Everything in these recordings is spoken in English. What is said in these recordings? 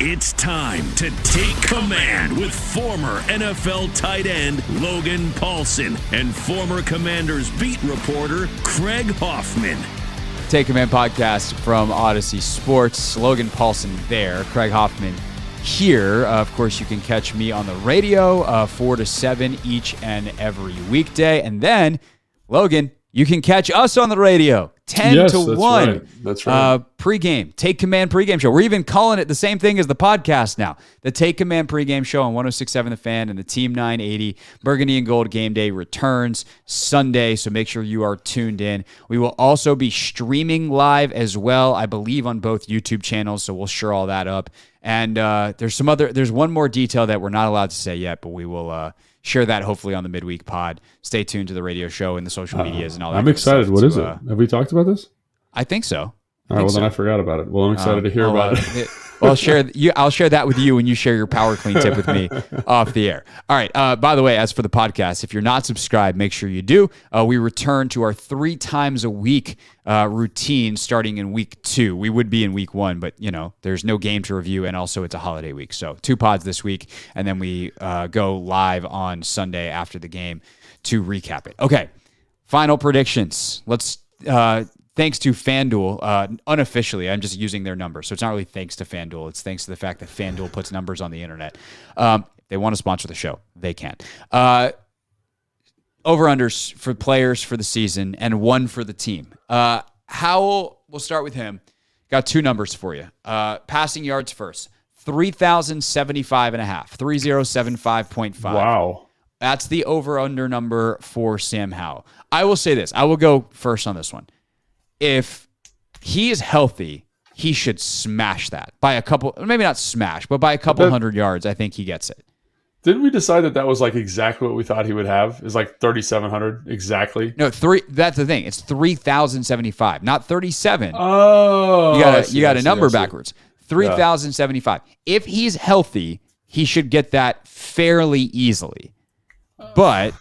It's time to take command with former NFL tight end Logan Paulsen and former Commanders beat reporter Craig Hoffman. Take Command podcast from Audacy Sports. Logan Paulsen there, Craig Hoffman here. Uh, of course, you can catch me on the radio uh, 4 to 7 each and every weekday. And then, Logan, you can catch us on the radio 10 yes, to that's 1. Right. That's right. Uh, pregame, Take Command pregame show. We're even calling it the same thing as the podcast now. The Take Command pregame show on 1067 The Fan and the Team 980 Burgundy and Gold game day returns Sunday. So make sure you are tuned in. We will also be streaming live as well, I believe, on both YouTube channels. So we'll share all that up. And uh, there's some other, there's one more detail that we're not allowed to say yet, but we will. Uh, share that hopefully on the midweek pod. Stay tuned to the radio show and the social uh, medias and all that. I'm excited. What to, is it? Uh, Have we talked about this? I think so. All right. Well, so. then I forgot about it. Well, I'm excited um, to hear about it. it. Well, I'll share you. I'll share that with you when you share your power clean tip with me off the air. All right. Uh, by the way, as for the podcast, if you're not subscribed, make sure you do. Uh, we return to our three times a week uh, routine starting in week two. We would be in week one, but you know there's no game to review, and also it's a holiday week, so two pods this week, and then we uh, go live on Sunday after the game to recap it. Okay. Final predictions. Let's uh, thanks to FanDuel, uh, unofficially, I'm just using their number. So it's not really thanks to FanDuel. It's thanks to the fact that FanDuel puts numbers on the internet. Um, they want to sponsor the show. They can. Uh, over unders for players for the season and one for the team. Uh, Howell, we'll start with him. Got two numbers for you. Uh, passing yards first 3,075 and a half, 3075.5. Wow. That's the over under number for Sam Howell. I will say this I will go first on this one if he is healthy, he should smash that by a couple, maybe not smash, but by a couple hundred yards. I think he gets it. Didn't we decide that that was like exactly what we thought he would have? Is like thirty seven hundred exactly? No, three. That's the thing. It's three thousand seventy five, not thirty seven. Oh, you got a, you got a number backwards. Three thousand seventy five. If he's healthy, he should get that fairly easily. But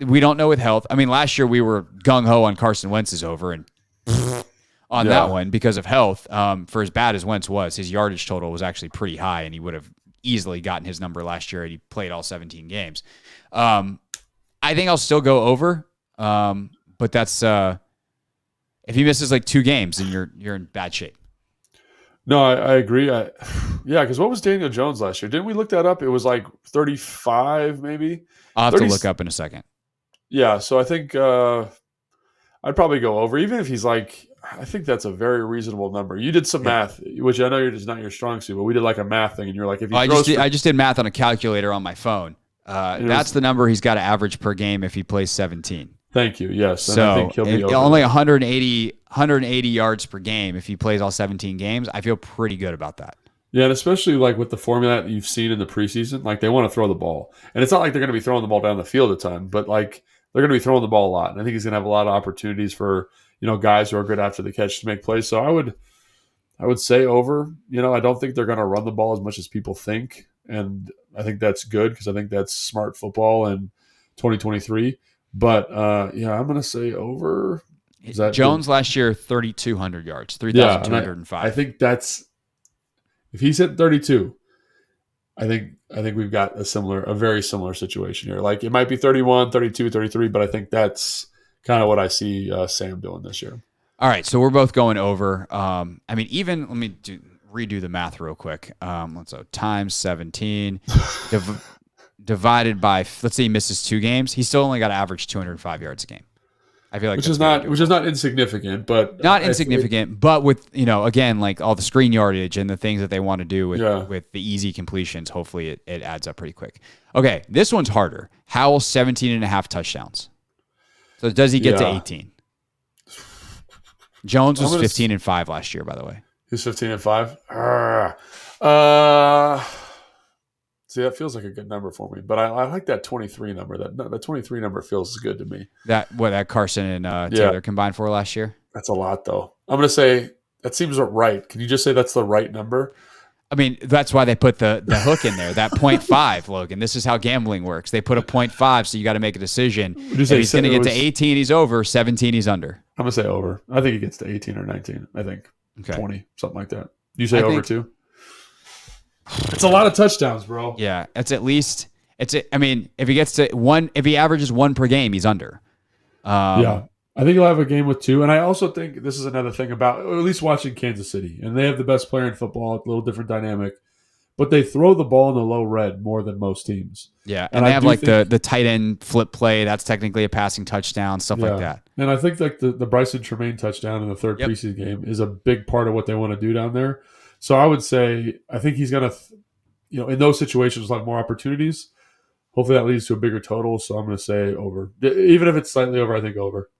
we don't know with health. I mean, last year we were gung ho on Carson Wentz's over, and on yeah. that one because of health. Um, for as bad as Wentz was, his yardage total was actually pretty high, and he would have easily gotten his number last year. And he played all 17 games. Um, I think I'll still go over, um, but that's uh, if he misses like two games, then you're you're in bad shape. No, I, I agree. I, yeah, because what was Daniel Jones last year? Didn't we look that up? It was like 35, maybe. I'll have 30, to look up in a second. Yeah, so I think uh, I'd probably go over, even if he's like, I think that's a very reasonable number. You did some yeah. math, which I know you're just not your strong suit, but we did like a math thing, and you're like, if he I just did, for- I just did math on a calculator on my phone. Uh, that's was, the number he's got to average per game if he plays 17. Thank you. Yes. so only 180, 180 yards per game if he plays all 17 games. I feel pretty good about that. Yeah, and especially like with the formula that you've seen in the preseason, like they want to throw the ball, and it's not like they're going to be throwing the ball down the field a ton, but like they're going to be throwing the ball a lot. And I think he's going to have a lot of opportunities for, you know, guys who are good after the catch to make plays. So I would, I would say over, you know, I don't think they're going to run the ball as much as people think. And I think that's good because I think that's smart football in 2023. But uh, yeah, I'm going to say over. Is that Jones last year, 3,200 yards, 3,205. Yeah, I, I think that's, if he's hit 32, I think I think we've got a similar a very similar situation here. Like it might be 31, 32, 33, but I think that's kind of what I see uh, Sam doing this year. All right, so we're both going over. Um, I mean, even let me do, redo the math real quick. Um, let's so times seventeen div- divided by let's say he misses two games, he still only got to average two hundred five yards a game. I feel like which is not which is not insignificant, but not I- insignificant, but with you know again like all the screen yardage and the things that they want to do with Yeah. with the easy completions, hopefully it, it adds up pretty quick. Okay, this one's harder. Howell 17 and a half touchdowns. So does he get to 18? Jones was gonna 15 and 5 last year by the way. He's 15 and 5. Uh, see, that feels like a good number for me, but I, I like that 23 number. That that 23 number feels good to me. That what that Carson and uh, Yeah. Taylor combined for last year. That's a lot, though. I'm going to say that seems right. Can you just say that's the right number? I mean, that's why they put the the hook in there. That 0.5, Logan. This is how gambling works. They put a 0.5, so you got to make a decision. If he's going to get to 18, he's over. 17, he's under. I'm going to say over. I think he gets to 18 or 19. I think Okay. 20, something like that. You say I over think- too? It's a lot of touchdowns, bro. Yeah, it's at least it's. I mean, if he gets to one, if he averages one per game, he's under. Um, yeah. I think he'll have a game with two. And I also think this is another thing about at least watching Kansas City. And they have the best player in football, a little different dynamic. But they throw the ball in the low red more than most teams. yeah, and, And they I have like the think- the tight end flip play. That's technically a passing touchdown, stuff like that. And I think like the, the Bryson Tremaine touchdown in the third Yep. preseason game is a big part of what they want to do down there. So I would say I think he's gonna, you know, in those situations have more opportunities. Hopefully that leads to a bigger total. So I'm gonna say over, even if it's slightly over. I think over.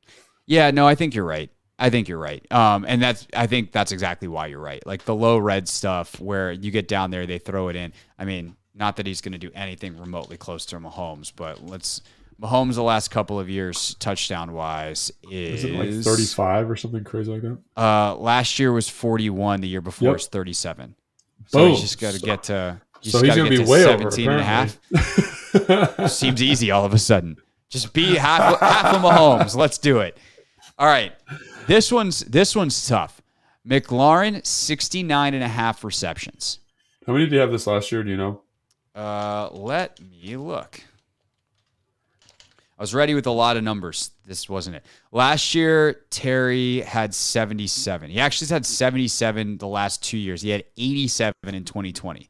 Yeah, no, I think you're right. I think you're right. Um, and that's I think that's exactly why you're right. Like the low red stuff where you get down there, they throw it in. I mean, not that he's going to do anything remotely close to Mahomes, but let's Mahomes the last couple of years touchdown wise is, Is it like 35 or something crazy like that? Uh, last year was 41. The year before Yep. was 37. So Boom. he's just got to So- get to. He's so just gonna be way over, 17 and a half. Seems easy all of a sudden. Just be half half of Mahomes. Let's do it. All right. This one's this one's tough. McLaurin 69 and a half receptions. How many did you have this last year? Do you know? Uh, let me look. Was ready with a lot of numbers. This wasn't it. Last year, Terry had 77. He actually had 77 the last two years. He had 87 in 2020.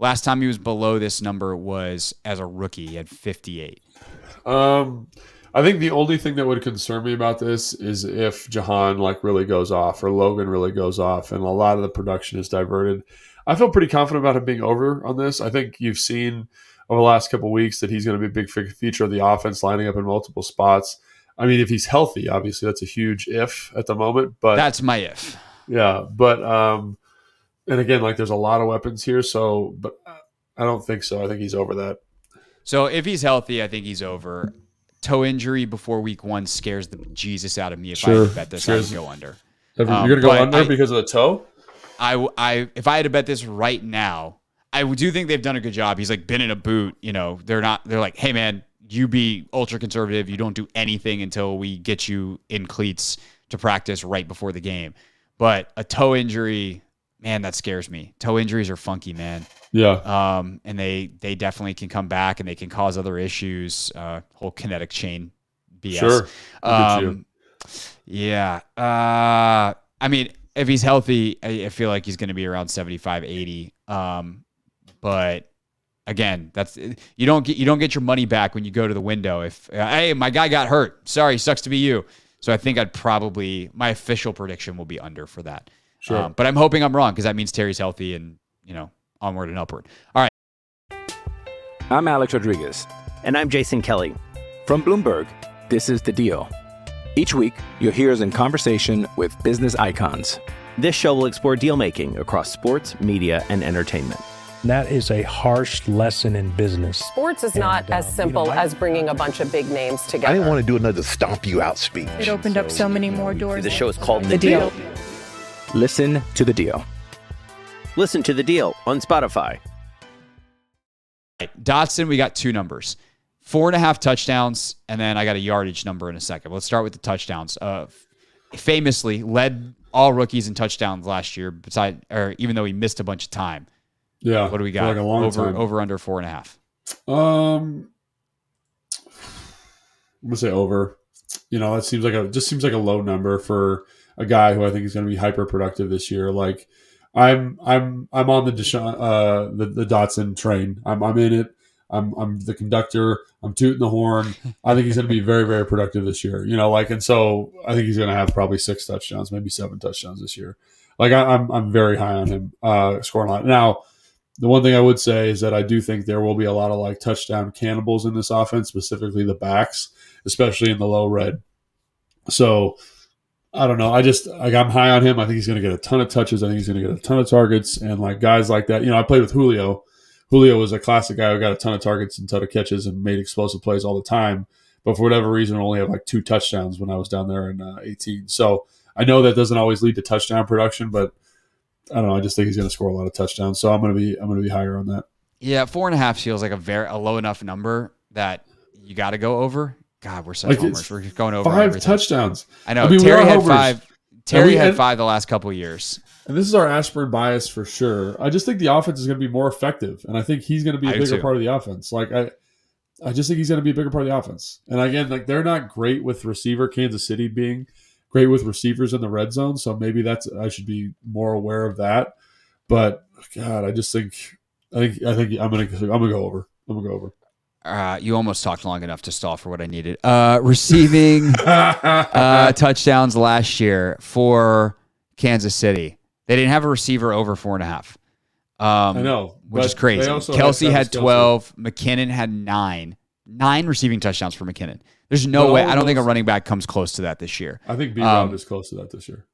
Last time he was below this number was as a rookie. He had 58. Um, I think the only thing that would concern me about this is if Jahan like really goes off or Logan really goes off and a lot of the production is diverted. I feel pretty confident about him being over on this. I think you've seen over the last couple of weeks that he's going to be a big feature of the offense, lining up in multiple spots. I mean, if he's healthy, obviously that's a huge if at the moment. But That's my if. yeah, but um, and again, like there's a lot of weapons here, so but I don't think so. I think he's over that. So if he's healthy, I think he's over. Toe injury before week one scares the Jesus out of me. If I Sure. had to bet this, I would go under. You're Um, going to go under I- because of the toe. I, I, if I had to bet this right now, I do think they've done a good job. He's like been in a boot. You know, they're not. They're like, hey man, you be ultra conservative. You don't do anything until we get you in cleats to practice right before the game. But a toe injury, man, that scares me. Toe injuries are funky, man. Yeah. Um, and they they definitely can come back and they can cause other issues. Uh, whole kinetic chain BS. Sure. Look at you. Um, yeah. Uh, I mean, if he's healthy, I, I feel like he's going to be around 75, 80. Um, but again, that's you don't get you don't get your money back when you go to the window. If uh, hey, my guy got hurt, sorry, sucks to be you. So I think I'd probably my official prediction will be under for that. Sure. Um, but I'm hoping I'm wrong because that means Terry's healthy and you know onward and upward. All right. I'm Alex Rodriguez. And I'm Jason Kelly. From Bloomberg, this is The Deal. Each week, you'll hear us in conversation with business icons. This show will explore deal making across sports, media, and entertainment. And that is a harsh lesson in business. Sports is not And, uh, as you simple know, I- as bringing a bunch of big names together. I didn't want to do another stomp you out speech. It opened up so many more doors. The show is called The Deal. Listen to The Deal. Listen to the deal on Spotify. right. Dotson, we got two numbers. Four and a half touchdowns, and then I got a yardage number in a second. Let's start with the touchdowns. Uh, famously led all rookies in touchdowns last year, beside or even though he missed a bunch of time. Yeah. What do we got? Like a long over time. over under four and a half. Um, I'm gonna say over. You know, that seems like a just seems like a low number for a guy who I think is going to be hyper productive this year. Like I'm I'm I'm on the Deshaun, uh the, the Dotson train. I'm I'm in it. I'm I'm the conductor. I'm tooting the horn. I think he's going to be very very productive this year. You know, like and so I think he's going to have probably six touchdowns, maybe seven touchdowns this year. Like I, am I'm, I'm very high on him uh, scoring a lot. Now, the one thing I would say is that I do think there will be a lot of like touchdown cannibals in this offense, specifically the backs, especially in the low red. So I don't know. I just like I'm high on him. I think he's going to get a ton of touches. I think he's going to get a ton of targets and like guys like that. You know, I played with Julio. Julio was a classic guy who got a ton of targets and ton of catches and made explosive plays all the time. But for whatever reason, only had like two touchdowns when I was down there in uh, 18. So I know that doesn't always lead to touchdown production, but I don't know. I just think he's going to score a lot of touchdowns. So I'm going to be I'm going to be higher on that. Yeah, four and a half feels like a very a low enough number that you got to go over. God, we're such like homers. We're going over five touchdowns. I know. I mean, Terry had homers. five. Terry had and, five the last couple years. And this is our Ashburn bias for sure. I just think the offense is going to be more effective, and I think he's going to be a I bigger part of the offense. Like I, I just think he's going to be a bigger part of the offense. And again, like they're not great with receiver. Kansas City being great with receivers in the red zone, so maybe that's I should be more aware of that. But God, I just think I think I think I'm gonna I'm gonna go over. I'm gonna go over. Uh, you almost talked long enough to stall for what I needed. Uh, receiving uh, touchdowns last year for Kansas City. They didn't have a receiver over four and a half. Um, I know, which is crazy. Kelce had, had twelve. Kelce. McKinnon had nine. Nine receiving touchdowns for McKinnon. There's no way. I don't think a running back comes close to that this year. I think B Rob um, is close to that this year.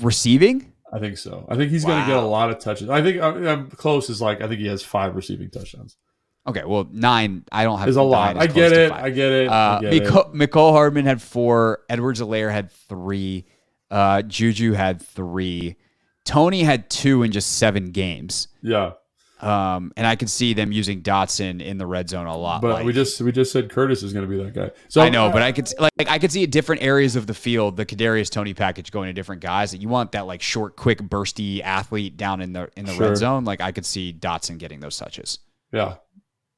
Receiving? I think so. I think he's wow. going to get a lot of touches. I think I'm, I'm close. Is like I think he has five receiving touchdowns. Okay, well, nine. I don't have. Is a lot. I get, it, I get it. Uh, I get Mecole, it. Mecole Hardman had four. Edwards-Helaire had three. Uh, Juju had three. Toney had two in just seven games. Yeah. Um, and I can see them using Dotson in the red zone a lot. But like, we just we just said Curtis is going to be that guy. So I know, but I could like I could see different areas of the field the Kadarius Toney package going to different guys. That you want that like short, quick, bursty athlete down in the in the sure. red zone. Like I could see Dotson getting those touches. Yeah,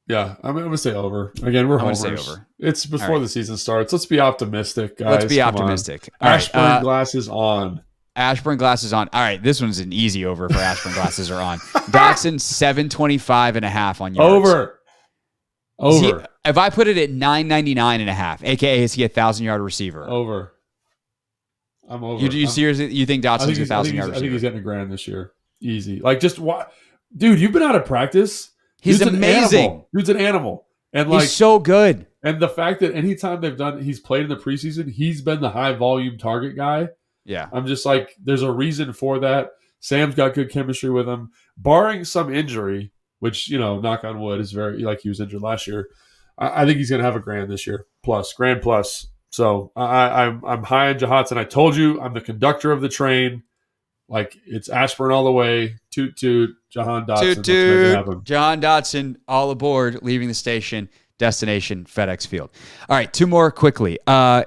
yeah. I'm, I'm gonna say over again. We're homers. Say over. It's before right. the season starts. Let's be optimistic, guys. Let's be Come optimistic. Ashburn right, uh, glasses on. Ashburn glasses on. All right, this one's an easy over for Ashburn glasses are on. Dotson 725 and a half on yards. Over. Over. He, if I put it at 999 and a half, aka is he a thousand yard receiver? Over. I'm over. You, you seriously you think Dotson's a thousand yard receiver? I think he's getting a grand this year. Easy. Like just what dude, you've been out of practice. He's Dude's amazing. Dude's an animal. And like he's so good. And the fact that anytime they've done he's played in the preseason, he's been the high volume target guy. Yeah. I'm just like, there's a reason for that. Sam's got good chemistry with him, barring some injury, which, you know, knock on wood is very, like he was injured last year. I, I think he's going to have a grand this year, plus, grand plus. So I, I'm, I'm high on Jahatson. I told you I'm the conductor of the train. Like it's Ashburn all the way. Toot toot. Jahan Dotson. Toot toot. Jahan Dotson all aboard, leaving the station. Destination FedEx Field. All right, two more quickly. Uh,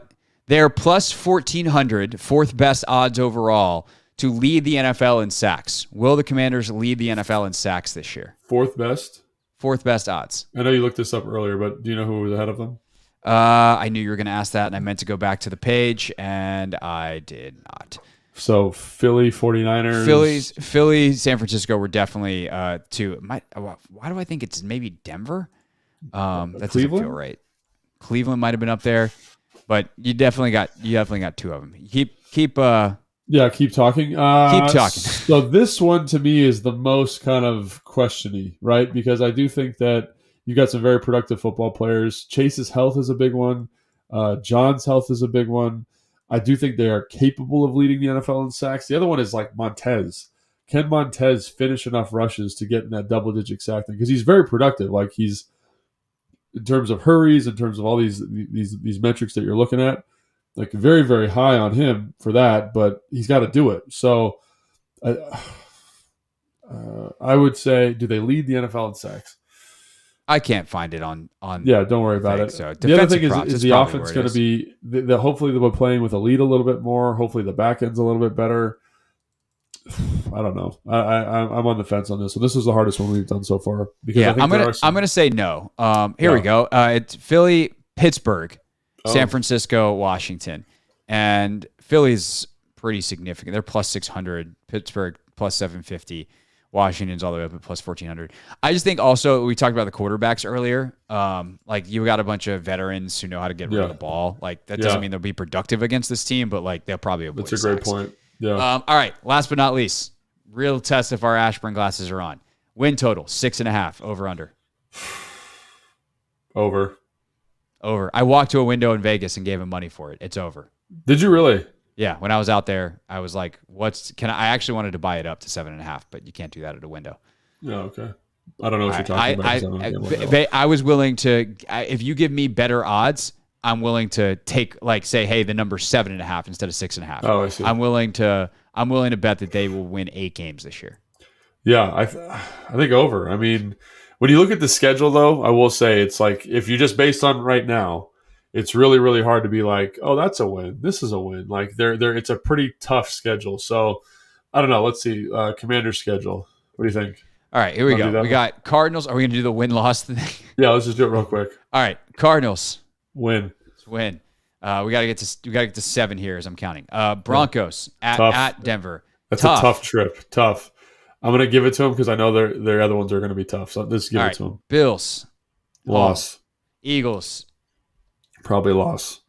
they're plus 1,400, fourth best odds overall to lead the NFL in sacks. Will the Commanders lead the NFL in sacks this year? Fourth best? Fourth best odds. I know you looked this up earlier, but do you know who was ahead of them? Uh, I knew you were going to ask that, and I meant to go back to the page, and I did not. So Philly 49ers. Phillies, Philly, San Francisco were definitely uh, two. Might, uh, why do I think it's maybe Denver? Um, that doesn't feel right. Cleveland might have been up there. But you definitely got you definitely got two of them. Keep keep uh yeah, keep talking. Uh, keep talking. so this one to me is the most kind of questiony, right? Because I do think that you got some very productive football players. Chase's health is a big one. Uh, John's health is a big one. I do think they are capable of leading the NFL in sacks. The other one is like Montez. Can Montez finish enough rushes to get in that double digit sack thing? Because he's very productive. Like he's in terms of hurries, in terms of all these these these metrics that you're looking at, like very very high on him for that. But he's got to do it. So, I, uh, I would say, do they lead the NFL in sacks? I can't find it on on. Yeah, don't worry about it. So the other thing is, is the offense going to be the, the, hopefully they're playing with a lead a little bit more. Hopefully the back end's a little bit better. I don't know. I, I I'm on the fence on this. So this is the hardest one we've done so far. Because yeah, I'm gonna some... I'm gonna say no. Um, here we go. Uh, it's Philly, Pittsburgh, oh. San Francisco, Washington, and Philly's pretty significant. They're plus 600, Pittsburgh plus 750. Washington's all the way up at plus 1400. I just think also we talked about the quarterbacks earlier. Um, like you got a bunch of veterans who know how to get rid Yeah. of the ball. Like that Yeah. doesn't mean they'll be productive against this team, but like they'll probably avoid That's a great sacks. point. Yeah. Um, all right. Last but not least, real test if our Ashburn glasses are on. Win total six and a half over under. over. Over. I walked to a window in Vegas and gave him money for it. It's over. Did you really? Yeah, when I was out there, I was like, "What's can I?" I actually wanted to buy it up to seven and a half, but you can't do that at a window. Yeah. Okay. I don't know what you're I, talking about. I, 'cause I I, ba- I was willing to. If you give me better odds, I'm willing to take like say, hey, the number seven and a half instead of six and a half. Oh, I see. I'm willing to. I'm willing to bet that they will win eight games this year. Yeah, I th- I think over. I mean, when you look at the schedule, though, I will say it's like if you just based on right now, it's really really hard to be like, oh, that's a win. This is a win. Like they're they're it's a pretty tough schedule. So I don't know. Let's see. Uh, commander's schedule. What do you think? All right, here we do go. We one? got Cardinals. Are we going to do the win loss thing? Yeah, let's just do it real quick. All right, Cardinals Win. let's win. Uh, we got to get to we got to get to seven here as I'm counting. Uh, Broncos at Tough. at Denver. That's Tough. a tough trip. Tough. I'm gonna give it to them because I know their their other ones are gonna be tough. So let's give All it right, to them. Bills, Loss. Eagles, Probably loss.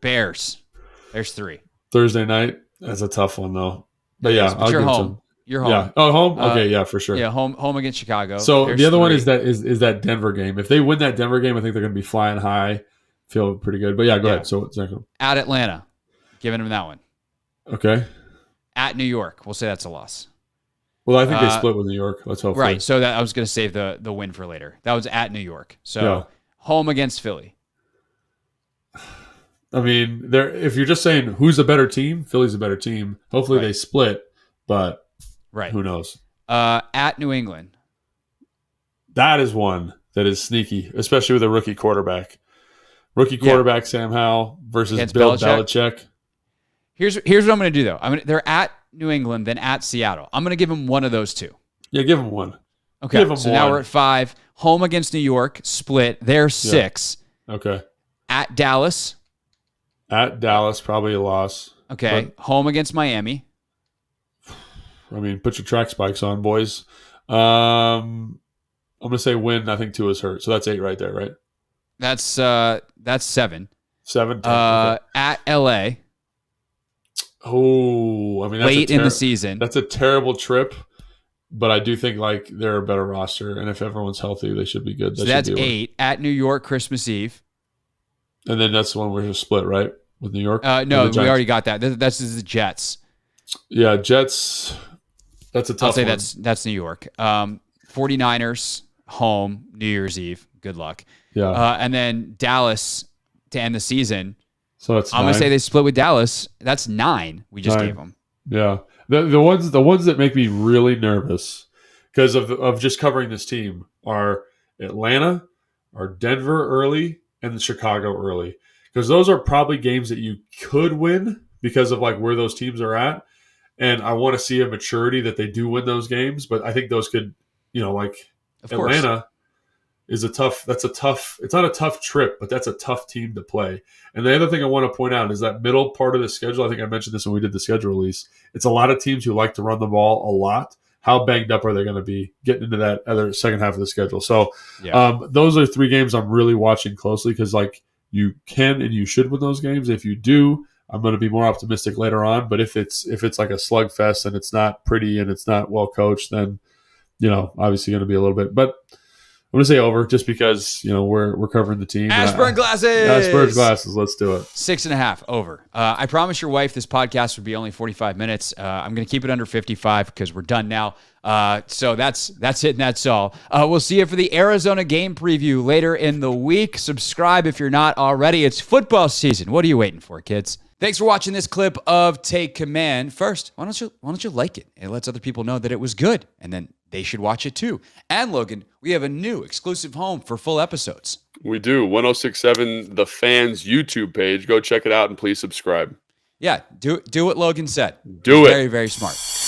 Bears. There's three. Thursday night. That's a tough one though. But yeah, But I'll you're give home. him. You're home. Yeah. Oh, home. Uh, Okay. yeah, for sure. Yeah, home home against Chicago. So There's the other one is that is is that Denver game. If they win that Denver game, I think they're going to be flying high, feel pretty good. But yeah, go Yeah. ahead. So second. at Atlanta. Giving them that one. Okay. At New York. We'll say that's a loss. Well, I think they Uh, split with New York. Let's hope. Right. So that I was going to save the the win for later. That was at New York. So Yeah. home against Philly. I mean, there. If you're just saying who's a better team, Philly's a better team. Hopefully Right. they split, but Right. who knows? Uh, at New England. That is one that is sneaky, especially with a rookie quarterback. Rookie Yeah. quarterback Sam Howell versus Against Bill Belichick? Belichick. Here's here's what I'm going to do though. I'm gonna, they're at New England, then at Seattle. I'm going to give them one of those two. Yeah, give him one. Okay. So now we're at five. Home against New York, split. They're six. Okay. At Dallas. At Dallas, probably a loss. Okay. Home against Miami. I mean, put your track spikes on, boys. Um, I'm gonna say win. I think two is hurt, so that's eight right there, right? That's uh that's seven. Seven. Uh, at LA. Oh, I mean, that's a late in the season. That's a terrible trip, but I do think like they're a better roster, and if everyone's healthy, they should be good. That should that's be a win. eight. At New York, Christmas Eve. and then that's the one where you're split, right, with New York. Uh, no, we already got that. Th- That's the Jets. Yeah, Jets. That's a tough. I'll say one. that's that's New York. Um, 49ers home New Year's Eve. Good luck. Yeah. Uh, and then Dallas to end the season. so that's. I'm gonna say they split with Dallas. That's nine. We just Nine. gave them. Yeah, the the ones the ones that make me really nervous because of of just covering this team are Atlanta, are Denver early, and Chicago early because those are probably games that you could win because of like where those teams are at, and I want to see a maturity that they do win those games. But I think those could, you know, like Of course. Atlanta is a tough. That's a tough. It's not a tough trip, but that's a tough team to play. And the other thing I want to point out is that middle part of the schedule. I think I mentioned this when we did the schedule release. It's a lot of teams who like to run the ball a lot. How banged up are they going to be getting into that other second half of the schedule? So, Yeah. um, those are three games I'm really watching closely because, like, you can and you should win those games. If you do, I'm going to be more optimistic later on. But if it's if it's like a slugfest and it's not pretty and it's not well coached, then you know, obviously going to be a little bit. But I'm going to say over just because you know we're we're covering the team. Ashburn Uh, glasses. Ashburn glasses. Let's do it. Six and a half over. Uh, I promise your wife this podcast would be only 45 minutes. Uh, I'm going to keep it under 55 because we're done now. Uh, so that's that's it and that's all. Uh, we'll see you for the Arizona game preview later in the week. Subscribe if you're not already. It's football season. What are you waiting for, kids? Thanks for watching this clip of Take Command. First, why don't you why don't you like it? It lets other people know that it was good, and then they should watch it too. And Logan, we have a new exclusive home for full episodes. We do 1067 the fans YouTube page. Go check it out and please subscribe. Yeah, do do what Logan said. Do it. Very very smart.